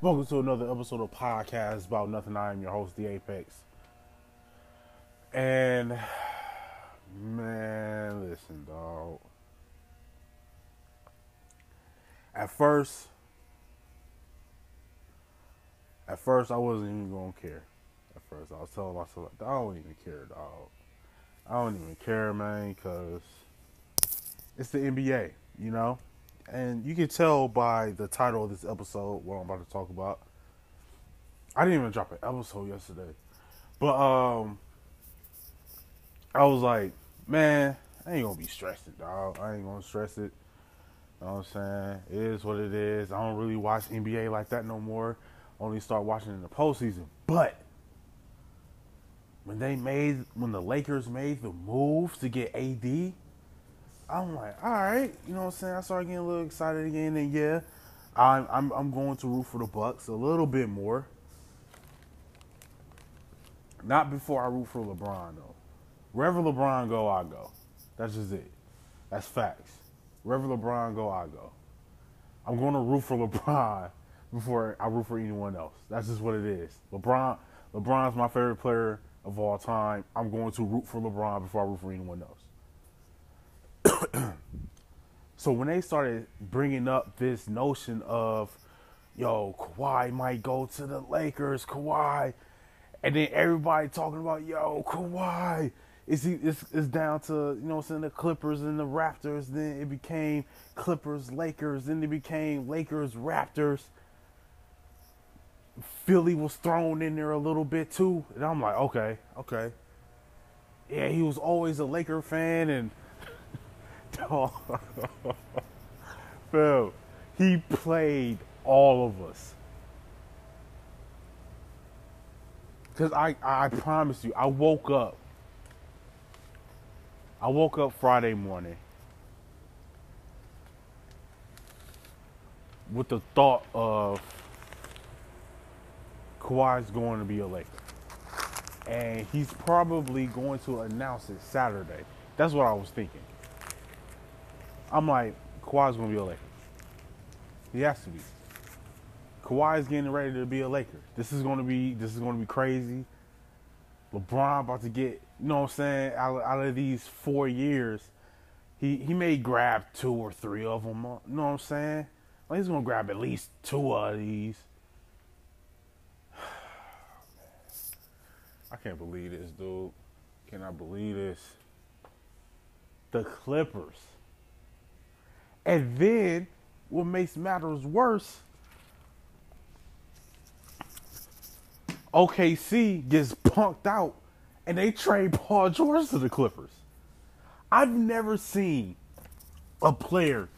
Welcome to another episode of Podcast About Nothing. I am your host, The Apex. And, man, listen, dog. At first, at first, I wasn't even going to care. At first, I was telling myself, I don't even care, dog. I don't even care, man, because it's the NBA, you know? And you can tell by the title of this episode what I'm about to talk about. I didn't even drop an episode yesterday. But um I was like, man, I ain't gonna be stressing, dog. I ain't gonna stress it. You know what I'm saying? It is what it is. I don't really watch NBA like that no more. Only start watching in the postseason. But when they made when the Lakers made the move to get AD, I'm like, all right, you know what I'm saying? I started getting a little excited again, and yeah, I'm I'm I'm going to root for the Bucks a little bit more. Not before I root for LeBron though. Wherever LeBron go, I go. That's just it. That's facts. Wherever LeBron go, I go. I'm going to root for LeBron before I root for anyone else. That's just what it is. LeBron LeBron's my favorite player of all time. I'm going to root for LeBron before I root for anyone else. so when they started bringing up this notion of, yo, Kawhi might go to the Lakers, Kawhi, and then everybody talking about, yo, Kawhi, is he? It's, it's down to you know, what saying the Clippers and the Raptors. Then it became Clippers, Lakers. Then it became Lakers, Raptors. Philly was thrown in there a little bit too, and I'm like, okay, okay. Yeah, he was always a Laker fan, and Phil, he played all of us. Cause I, I promise you, I woke up. I woke up Friday morning with the thought of Kawhi's going to be Laker. And he's probably going to announce it Saturday. That's what I was thinking. I'm like, Kawhi's gonna be a Laker. He has to be. Kawhi's getting ready to be a Laker. This is gonna be this is gonna be crazy. LeBron about to get, you know what I'm saying, out, out of these four years, he he may grab two or three of them. Uh, you know what I'm saying? Like he's gonna grab at least two of these. I can't believe this, dude. Can I believe this? The Clippers and then what makes matters worse, OKC gets punked out and they trade Paul George to the Clippers. I've never seen a player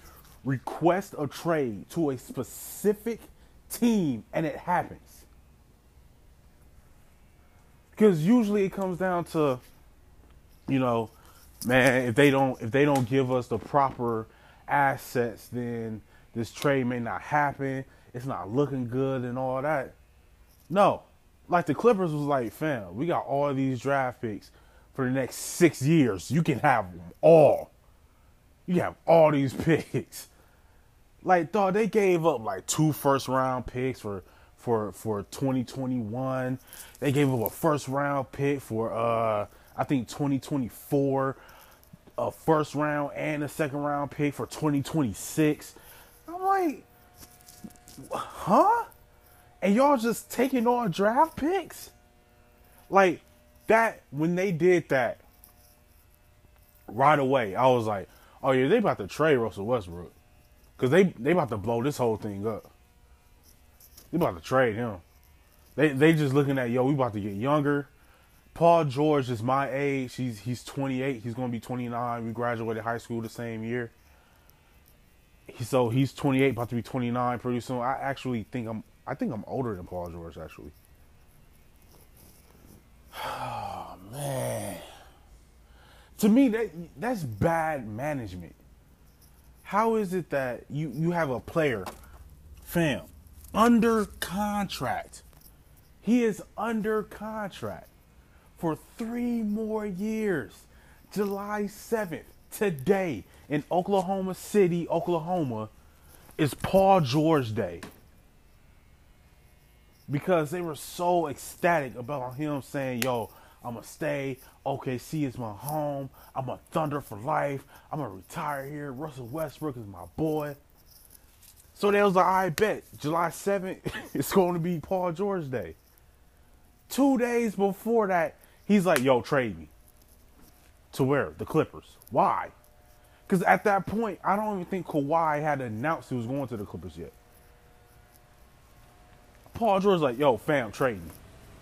request a trade to a specific team and it happens. Because usually it comes down to, you know, man, if they don't if they don't give us the proper assets, then this trade may not happen. It's not looking good and all that. No. Like the Clippers was like, fam, we got all these draft picks for the next six years. You can have them all. You have all these picks. Like, dog, they gave up like two first round picks for for for 2021. They gave up a first round pick for uh I think 2024 a first round and a second round pick for 2026. I'm like, huh? And y'all just taking on draft picks? Like that when they did that right away, I was like, oh yeah, they about to trade Russell Westbrook. Cause they they about to blow this whole thing up. They about to trade him. They they just looking at yo, we about to get younger. Paul George is my age. He's he's 28. He's going to be 29. We graduated high school the same year. He, so he's 28, about to be 29 pretty soon. I actually think I'm I think I'm older than Paul George actually. Oh man. To me that that's bad management. How is it that you you have a player fam under contract. He is under contract for three more years. July 7th, today in Oklahoma City, Oklahoma, is Paul George Day. because they were so ecstatic about him saying, "Yo, I'm gonna stay. OKC is my home. I'm a Thunder for life. I'm gonna retire here. Russell Westbrook is my boy." So they was like, "I bet July 7th it's going to be Paul George Day." Two days before that, he's like, "Yo, trade me." To where? The Clippers. Why? Because at that point, I don't even think Kawhi had announced he was going to the Clippers yet. Paul George's like, yo, fam, trade me.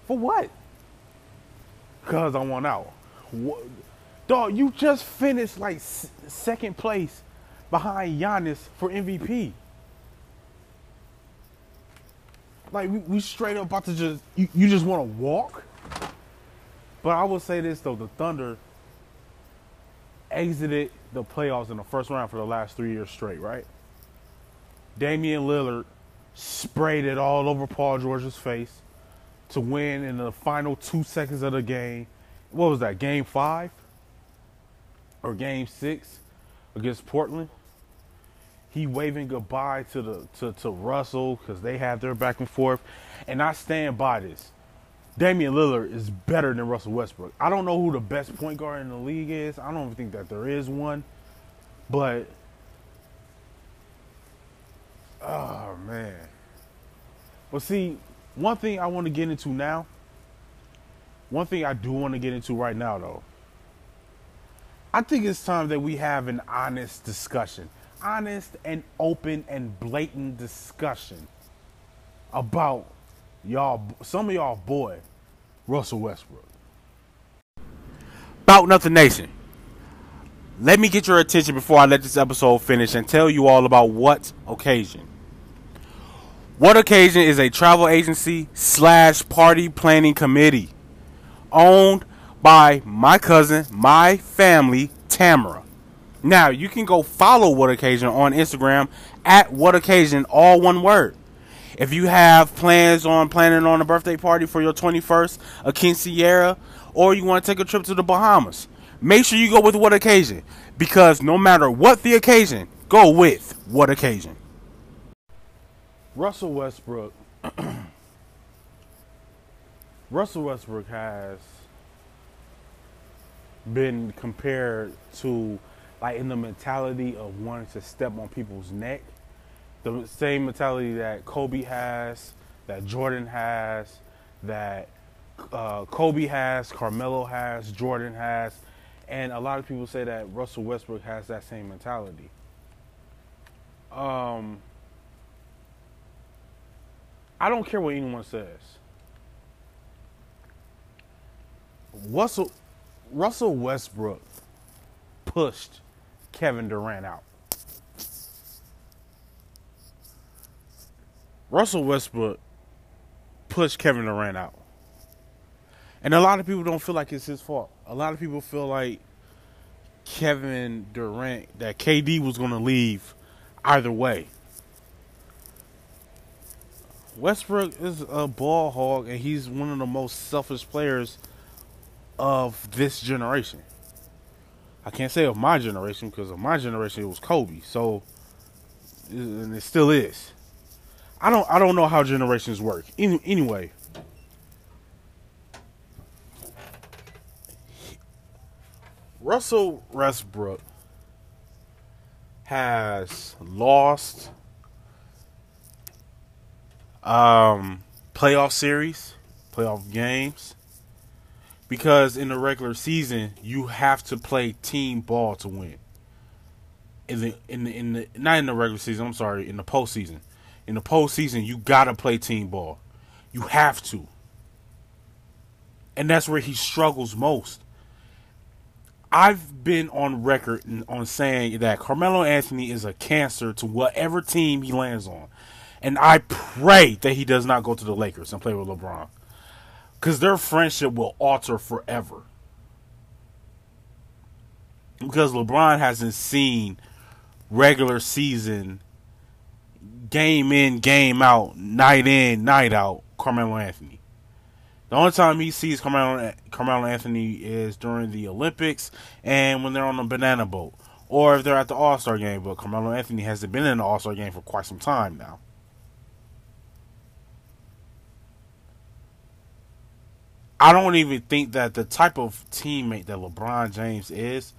For what? Because I want out. What? Dog, you just finished like s- second place behind Giannis for MVP. Like, we, we straight up about to just, you, you just want to walk? But I will say this, though, the Thunder exited the playoffs in the first round for the last three years straight, right? Damian Lillard sprayed it all over Paul George's face to win in the final two seconds of the game. What was that, game five? Or game six against Portland? He waving goodbye to the to, to Russell because they had their back and forth. And I stand by this. Damian Lillard is better than Russell Westbrook. I don't know who the best point guard in the league is. I don't even think that there is one. But oh man. But see, one thing I want to get into now, one thing I do want to get into right now though. I think it's time that we have an honest discussion. Honest and open and blatant discussion about y'all some of y'all boy Russell Westbrook. About Nothing Nation. Let me get your attention before I let this episode finish and tell you all about what occasion. What Occasion is a travel agency slash party planning committee owned by my cousin, my family, Tamara. Now you can go follow What Occasion on Instagram at What Occasion, all one word. If you have plans on planning on a birthday party for your 21st, a quinceañera, or you want to take a trip to the Bahamas, make sure you go with What Occasion because no matter what the occasion, go with What Occasion. Russell Westbrook. Russell Westbrook has been compared to, like, in the mentality of wanting to step on people's neck. The same mentality that Kobe has, that Jordan has, that uh, Kobe has, Carmelo has, Jordan has, and a lot of people say that Russell Westbrook has that same mentality. Um, I don't care what anyone says. Russell Russell Westbrook pushed Kevin Durant out. Russell Westbrook pushed Kevin Durant out. And a lot of people don't feel like it's his fault. A lot of people feel like Kevin Durant, that KD was going to leave either way. Westbrook is a ball hog, and he's one of the most selfish players of this generation. I can't say of my generation because of my generation it was Kobe. So, and it still is. I don't. I don't know how generations work. Any, anyway, Russell Westbrook has lost um, playoff series, playoff games, because in the regular season you have to play team ball to win. In the in the, in the not in the regular season, I'm sorry, in the postseason. In the postseason, you gotta play team ball. You have to, and that's where he struggles most. I've been on record on saying that Carmelo Anthony is a cancer to whatever team he lands on. And I pray that he does not go to the Lakers and play with LeBron. Because their friendship will alter forever. Because LeBron hasn't seen regular season, game in, game out, night in, night out, Carmelo Anthony. The only time he sees Carmelo, Carmelo Anthony is during the Olympics and when they're on the banana boat. Or if they're at the All Star game, but Carmelo Anthony hasn't been in the All Star game for quite some time now. I don't even think that the type of teammate that LeBron James is,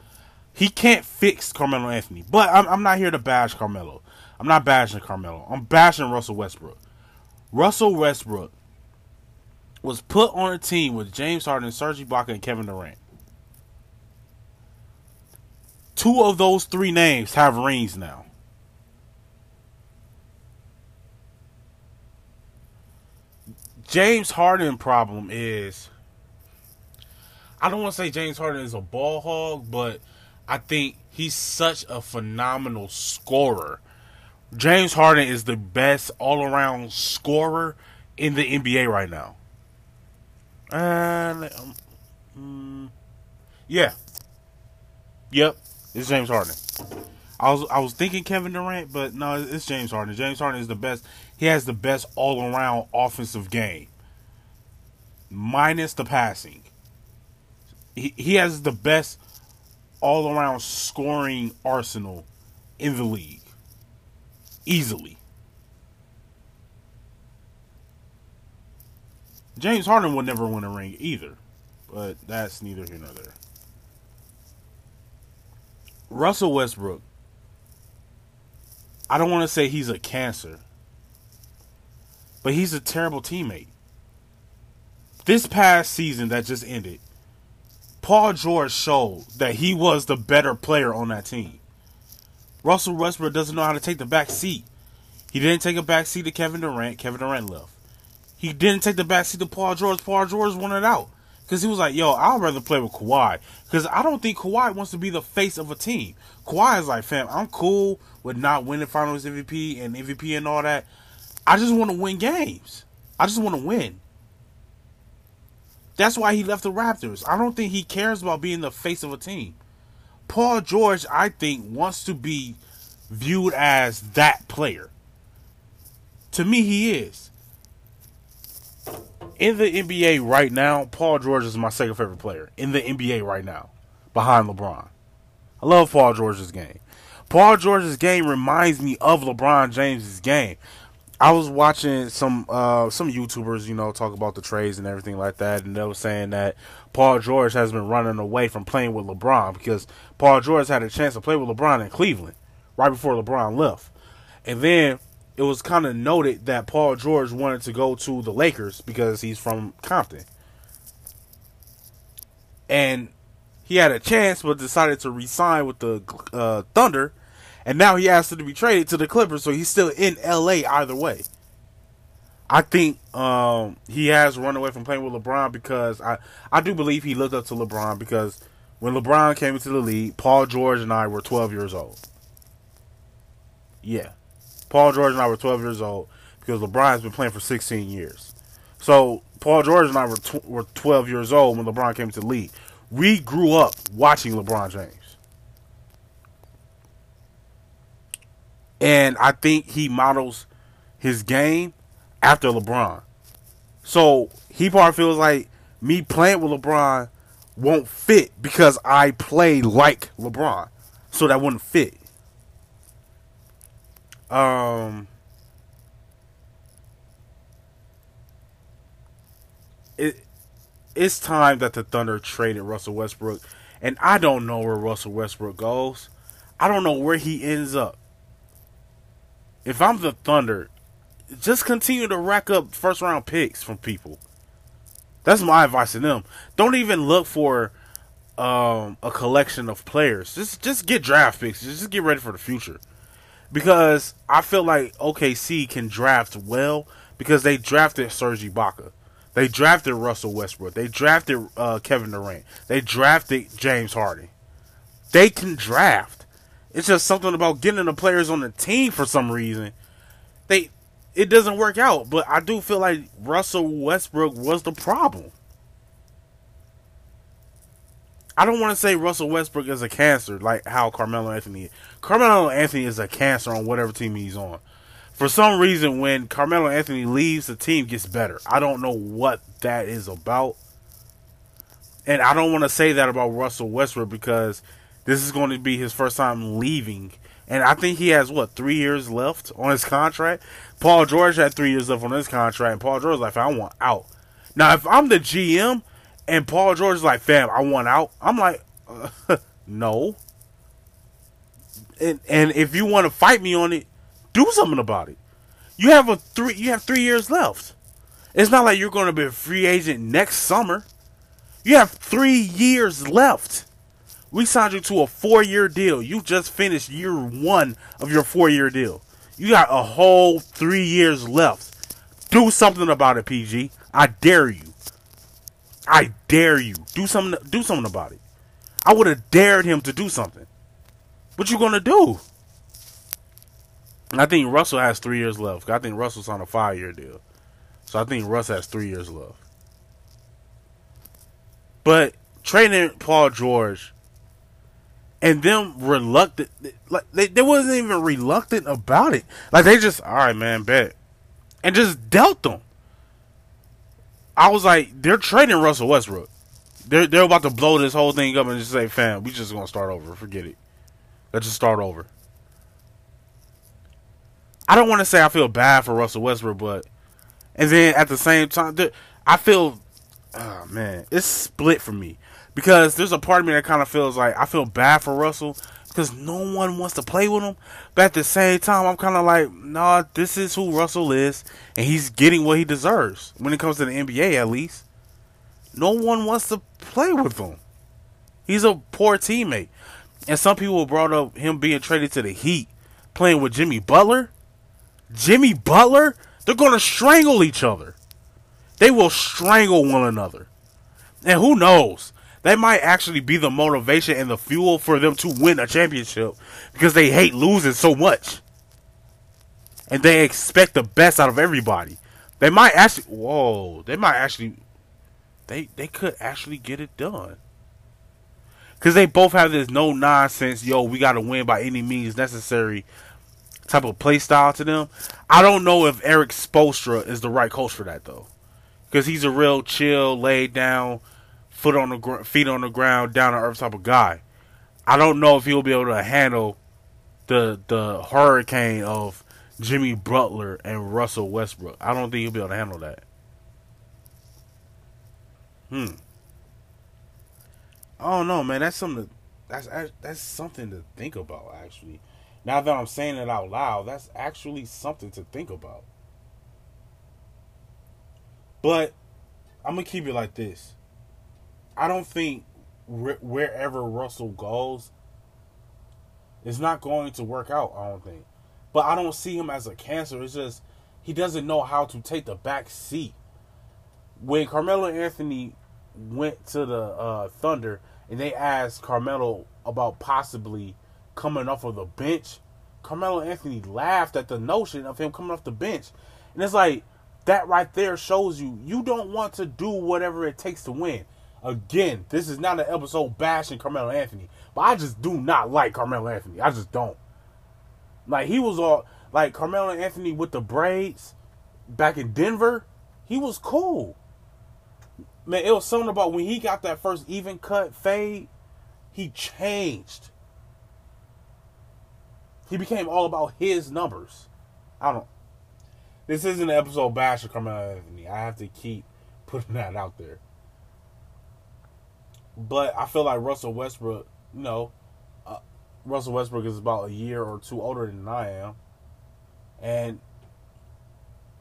he can't fix Carmelo Anthony. But I'm, I'm not here to bash Carmelo. I'm not bashing Carmelo. I'm bashing Russell Westbrook. Russell Westbrook was put on a team with James Harden, Serge Ibaka, and Kevin Durant. Two of those three names have rings now. James Harden problem is I don't want to say James Harden is a ball hog, but I think he's such a phenomenal scorer. James Harden is the best all around scorer in the NBA right now. And um, mm, yeah, yep, it's James Harden. I was I was thinking Kevin Durant, but no, it's James Harden. James Harden is the best. He has the best all around offensive game, minus the passing. He he has the best all around scoring arsenal in the league, easily. James Harden would never win a ring either, but that's neither here nor there. Russell Westbrook I don't want to say he's a cancer, but he's a terrible teammate. This past season that just ended, Paul George showed that he was the better player on that team. Russell Westbrook doesn't know how to take the back seat. He didn't take a back seat to Kevin Durant. Kevin Durant left. He didn't take the back seat to Paul George. Paul George wanted out. Because he was like, yo, I'd rather play with Kawhi. Because I don't think Kawhi wants to be the face of a team. Kawhi is like, fam, I'm cool with not winning finals MVP and MVP and all that. I just want to win games. I just want to win. That's why he left the Raptors. I don't think he cares about being the face of a team. Paul George, I think, wants to be viewed as that player. To me, he is in the NBA right now, Paul George is my second favorite player in the NBA right now, behind LeBron. I love Paul George's game. Paul George's game reminds me of LeBron James's game. I was watching some uh, some YouTubers, you know, talk about the trades and everything like that, and they were saying that Paul George has been running away from playing with LeBron because Paul George had a chance to play with LeBron in Cleveland right before LeBron left, and then it was kind of noted that Paul George wanted to go to the Lakers because he's from Compton. And he had a chance, but decided to resign with the uh, Thunder. And now he asked to be traded to the Clippers, so he's still in LA either way. I think um, he has run away from playing with LeBron because I, I do believe he looked up to LeBron because when LeBron came into the league, Paul George and I were 12 years old. Yeah. Paul George and I were 12 years old because LeBron has been playing for 16 years. So Paul George and I were tw- were 12 years old when LeBron came to the league. We grew up watching LeBron James. And I think he models his game after LeBron. So he probably feels like me playing with LeBron won't fit because I play like LeBron. So that wouldn't fit. Um, it it's time that the Thunder traded Russell Westbrook, and I don't know where Russell Westbrook goes. I don't know where he ends up. If I'm the Thunder, just continue to rack up first round picks from people. That's my advice to them. Don't even look for um, a collection of players. Just just get draft picks. Just get ready for the future because I feel like OKC can draft well because they drafted Serge Ibaka. They drafted Russell Westbrook. They drafted uh, Kevin Durant. They drafted James Harden. They can draft. It's just something about getting the players on the team for some reason. They it doesn't work out, but I do feel like Russell Westbrook was the problem. I don't want to say Russell Westbrook is a cancer like how Carmelo Anthony is. Carmelo Anthony is a cancer on whatever team he's on. For some reason, when Carmelo Anthony leaves, the team gets better. I don't know what that is about. And I don't want to say that about Russell Westbrook because this is going to be his first time leaving. And I think he has, what, three years left on his contract? Paul George had three years left on his contract. And Paul George like, I want out. Now, if I'm the GM, And Paul George is like, fam, I want out. I'm like, uh, no. And and if you want to fight me on it, do something about it. You have a three. You have three years left. It's not like you're going to be a free agent next summer. You have three years left. We signed you to a four year deal. You just finished year one of your four year deal. You got a whole three years left. Do something about it, PG. I dare you. I dare you. Do something do something about it. I would have dared him to do something. What you gonna do? I think Russell has three years left. I think Russell's on a five year deal. So I think Russ has three years left. But trading Paul George and them reluctant like they, they wasn't even reluctant about it. Like they just all right, man, bet. And just dealt them. I was like, they're trading Russell Westbrook. They're they're about to blow this whole thing up and just say, fam, we just gonna start over. Forget it. Let's just start over. I don't want to say I feel bad for Russell Westbrook, but and then at the same time, I feel, oh man, it's split for me because there's a part of me that kind of feels like I feel bad for Russell because no one wants to play with him. But at the same time, I'm kind of like, nah, this is who Russell is, and he's getting what he deserves when it comes to the NBA, at least. No one wants to play with him. He's a poor teammate. And some people brought up him being traded to the Heat, playing with Jimmy Butler. Jimmy Butler? They're going to strangle each other. They will strangle one another. And who knows? They might actually be the motivation and the fuel for them to win a championship because they hate losing so much. And they expect the best out of everybody. They might actually whoa, they might actually they they could actually get it done. Cause they both have this no nonsense, yo, we gotta win by any means necessary type of play style to them. I don't know if Erik Spoelstra is the right coach for that though, because he's a real chill, laid down, foot on the gr- feet on the ground, down to earth type of guy. I don't know if he'll be able to handle the the hurricane of Jimmy Butler and Russell Westbrook. I don't think he'll be able to handle that. Hmm. I don't know, man. That's something. To, that's that's something to think about, actually. Now that I'm saying it out loud, that's actually something to think about. But I'm gonna keep it like this. I don't think wherever Russell goes, it's not going to work out. I don't think, but I don't see him as a cancer. It's just he doesn't know how to take the back seat. When Carmelo Anthony went to the uh, Thunder and they asked Carmelo about possibly coming off of the bench, Carmelo Anthony laughed at the notion of him coming off the bench. And it's like, that right there shows you you don't want to do whatever it takes to win. Again, this is not an episode bashing Carmelo Anthony, but I just do not like Carmelo Anthony. I just don't. Like he was all like Carmelo Anthony with the braids back in Denver. He was cool. Man, it was something about when he got that first even cut fade, he changed. He became all about his numbers. I don't. This isn't an episode bash of Carmelo Anthony. I have to keep putting that out there. But I feel like Russell Westbrook, you know, uh, Russell Westbrook is about a year or two older than I am. And,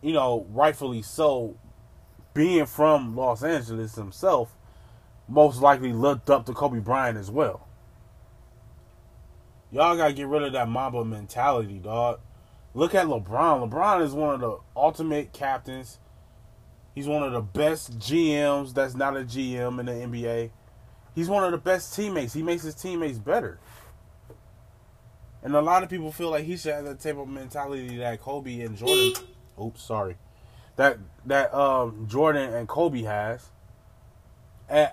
you know, rightfully so, being from Los Angeles himself, most likely looked up to Kobe Bryant as well. Y'all gotta get rid of that Mamba mentality, dog. Look at LeBron. LeBron is one of the ultimate captains. He's one of the best GMs that's not a GM in the NBA. He's one of the best teammates. He makes his teammates better. And a lot of people feel like he should have the type of mentality that Kobe and Jordan oops, sorry. That that um, Jordan and Kobe has. And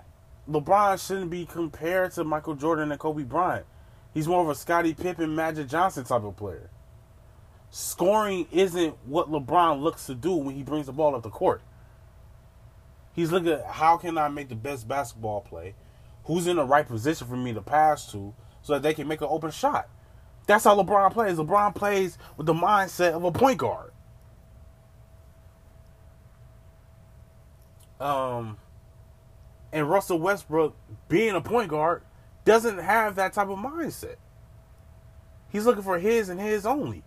LeBron shouldn't be compared to Michael Jordan and Kobe Bryant. He's more of a Scottie Pippen, Magic Johnson type of player. Scoring isn't what LeBron looks to do when he brings the ball up the court. He's looking at how can I make the best basketball play? Who's in the right position for me to pass to so that they can make an open shot? That's how LeBron plays. LeBron plays with the mindset of a point guard. Um And Russell Westbrook, being a point guard, doesn't have that type of mindset. He's looking for his and his only.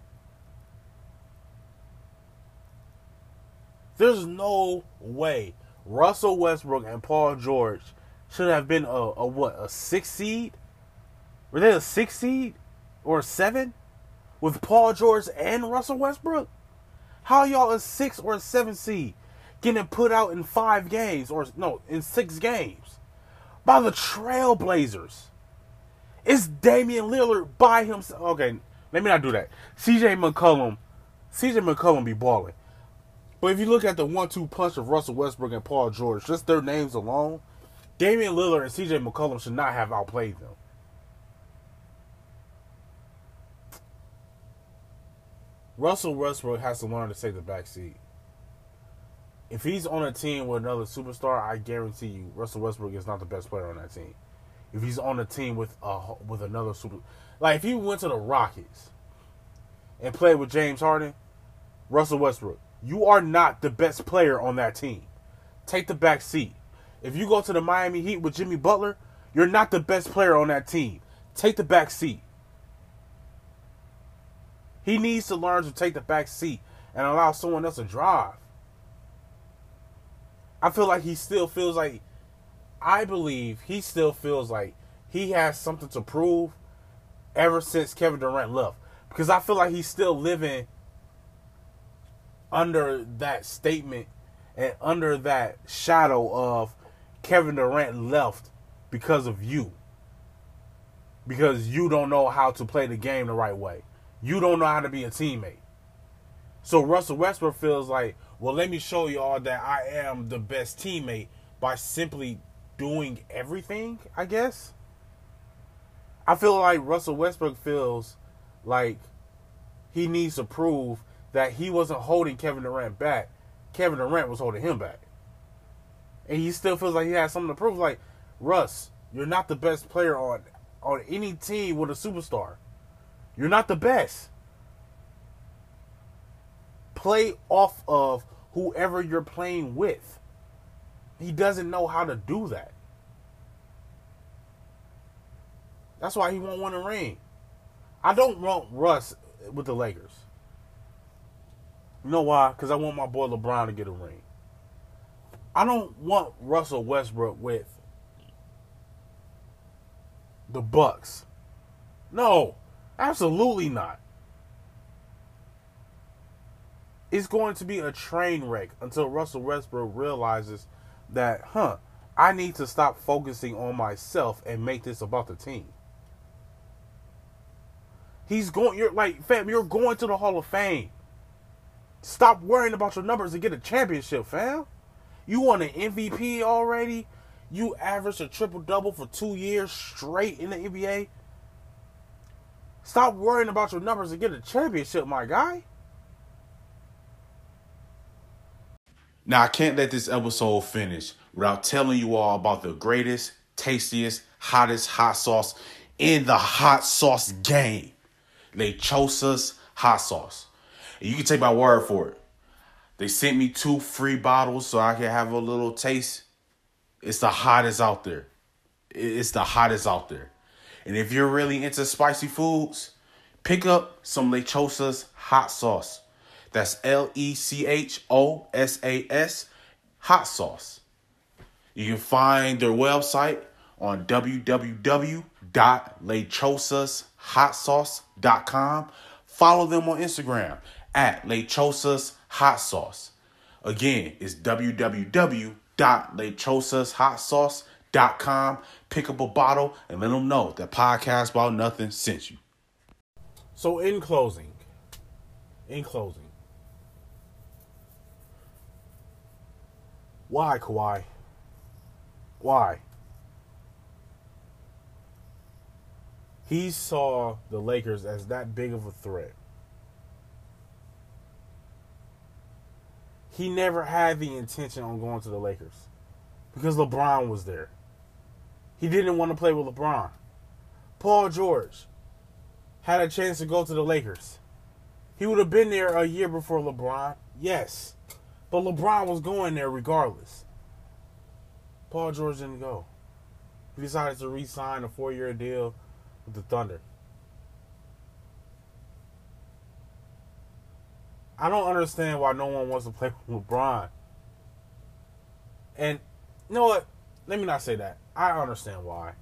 There's no way Russell Westbrook and Paul George should have been a, a what a six seed. Were they a six seed or a seven with Paul George and Russell Westbrook? How y'all a six or a seven seed getting put out in five games or no in six games by the Trailblazers? It's Damian Lillard by himself. Okay, let me not do that. CJ McCollum, CJ McCollum be balling. But if you look at the one-two punch of Russell Westbrook and Paul George, just their names alone, Damian Lillard and CJ McCollum should not have outplayed them. Russell Westbrook has to learn to take the back seat. If he's on a team with another superstar, I guarantee you, Russell Westbrook is not the best player on that team. If he's on a team with a with another super, like if he went to the Rockets and played with James Harden, Russell Westbrook, you are not the best player on that team. Take the back seat. If you go to the Miami Heat with Jimmy Butler, you're not the best player on that team. Take the back seat. He needs to learn to take the back seat and allow someone else to drive. I feel like he still feels like I believe he still feels like he has something to prove ever since Kevin Durant left. Because I feel like he's still living under that statement and under that shadow of Kevin Durant left because of you. Because you don't know how to play the game the right way. You don't know how to be a teammate. So Russell Westbrook feels like, well, let me show y'all that I am the best teammate by simply doing everything, I guess. I feel like Russell Westbrook feels like he needs to prove that he wasn't holding Kevin Durant back. Kevin Durant was holding him back. And he still feels like he has something to prove. Like, Russ, you're not the best player on on any team with a superstar. You're not the best. Play off of whoever you're playing with. He doesn't know how to do that. That's why he won't want a ring. I don't want Russ with the Lakers. You know why? Because I want my boy LeBron to get a ring. I don't want Russell Westbrook with the Bucks. No, absolutely not. It's going to be a train wreck until Russell Westbrook realizes that, huh, I need to stop focusing on myself and make this about the team. He's going, you're like, fam, you're going to the Hall of Fame. Stop worrying about your numbers and get a championship, fam. You won an MVP already. You averaged a triple double for two years straight in the NBA. Stop worrying about your numbers and get a championship, my guy. Now, I can't let this episode finish without telling you all about the greatest, tastiest, hottest hot sauce in the hot sauce game. Lechosa's hot sauce. You can take my word for it. They sent me two free bottles so I can have a little taste. It's the hottest out there. It's the hottest out there. And if you're really into spicy foods, pick up some Lechosa's hot sauce. That's L E C H O S A S hot sauce. You can find their website on www.lechosashotsauce.com. Follow them on Instagram at Lechosa's Hot Sauce. Again, it's www.lechosashotsauce.com. Pick up a bottle and let them know that Podcast About Nothing sent you. So, in closing, in closing, why Kawhi? Why? He saw the Lakers as that big of a threat. He never had the intention on going to the Lakers because LeBron was there. He didn't want to play with LeBron. Paul George had a chance to go to the Lakers. He would have been there a year before LeBron, yes. But LeBron was going there regardless. Paul George didn't go. He decided to re-sign a four-year deal with the Thunder. I don't understand why no one wants to play with LeBron. And you know what? Let me not say that. I understand why.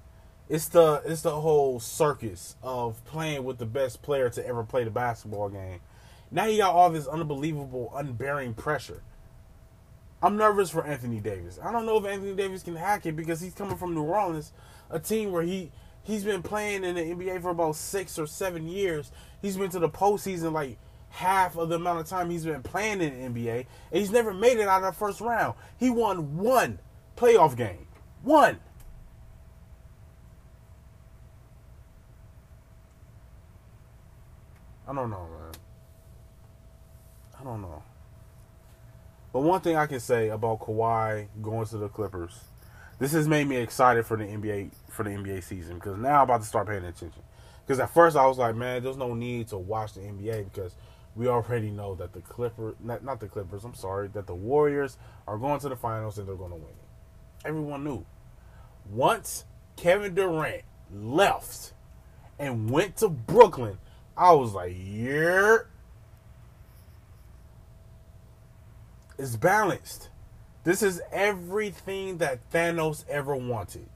It's the it's the whole circus of playing with the best player to ever play the basketball game. Now you got all this unbelievable, unbearing pressure. I'm nervous for Anthony Davis. I don't know if Anthony Davis can hack it because he's coming from New Orleans, a team where he he's been playing in the NBA for about six or seven years. He's been to the postseason like half of the amount of time he's been playing in the NBA, and he's never made it out of the first round. He won one playoff game, one. I don't know, man. I don't know. But one thing I can say about Kawhi going to the Clippers, this has made me excited for the NBA for the NBA season because now I'm about to start paying attention. Because at first I was like, man, there's no need to watch the NBA because we already know that the Clippers, not, not the Clippers, I'm sorry, that the Warriors are going to the finals and they're going to win. Everyone knew. Once Kevin Durant left and went to Brooklyn, I was like, yeah, it's balanced. This is everything that Thanos ever wanted.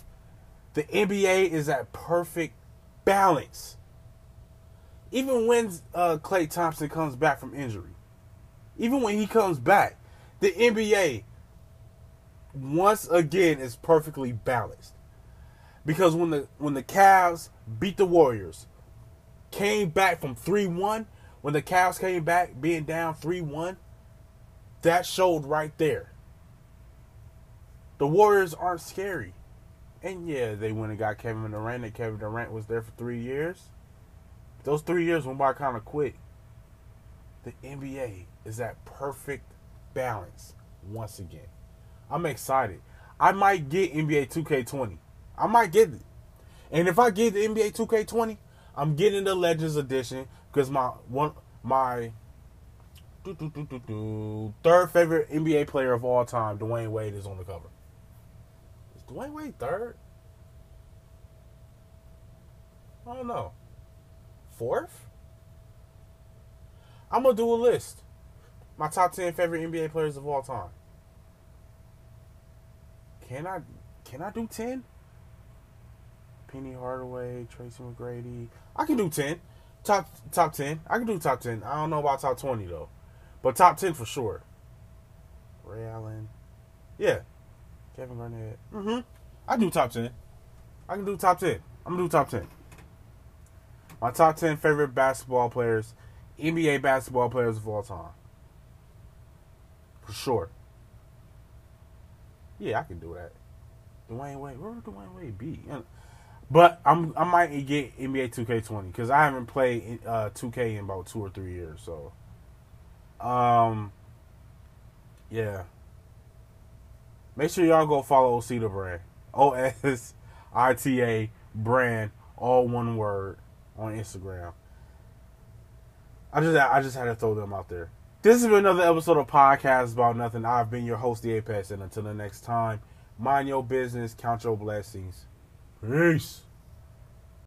The NBA is at perfect balance. Even when uh, Klay Thompson comes back from injury, even when he comes back, the NBA once again is perfectly balanced. Because when the when the Cavs beat the Warriors, came back from 3-1, when the Cavs came back being down 3-1, that showed right there. The Warriors aren't scary. And yeah, they went and got Kevin Durant, and Kevin Durant was there for three years. Those three years went by kind of quick. The NBA is at perfect balance once again. I'm excited. I might get NBA 2K20. I might get it. And if I get the NBA 2K20, I'm getting the Legends Edition because my one my third favorite NBA player of all time, Dwyane Wade, is on the cover. Is Dwyane Wade third? I don't know. Fourth? I'm gonna do a list. My top ten favorite NBA players of all time. Can I can I do ten? Penny Hardaway, Tracy McGrady. I can do ten. Top top ten. I can do top ten. I don't know about top twenty though. But top ten for sure. Ray Allen. Yeah. Kevin Garnett. Mm-hmm. I do top ten. I can do top ten. I'm gonna do top ten. My top ten favorite basketball players, NBA basketball players of all time. For sure. Yeah, I can do that. Dwyane Wade, where would Dwyane Wade be? But I'm I might get NBA 2K20 because I haven't played uh, 2K in about two or three years. So, um, yeah. Make sure y'all go follow Osita Brand. O S I T A Brand, all one word on Instagram. I just I just had to throw them out there. This has been another episode of Podcast About Nothing. I've been your host, the Apex, and until the next time, mind your business, count your blessings. Peace.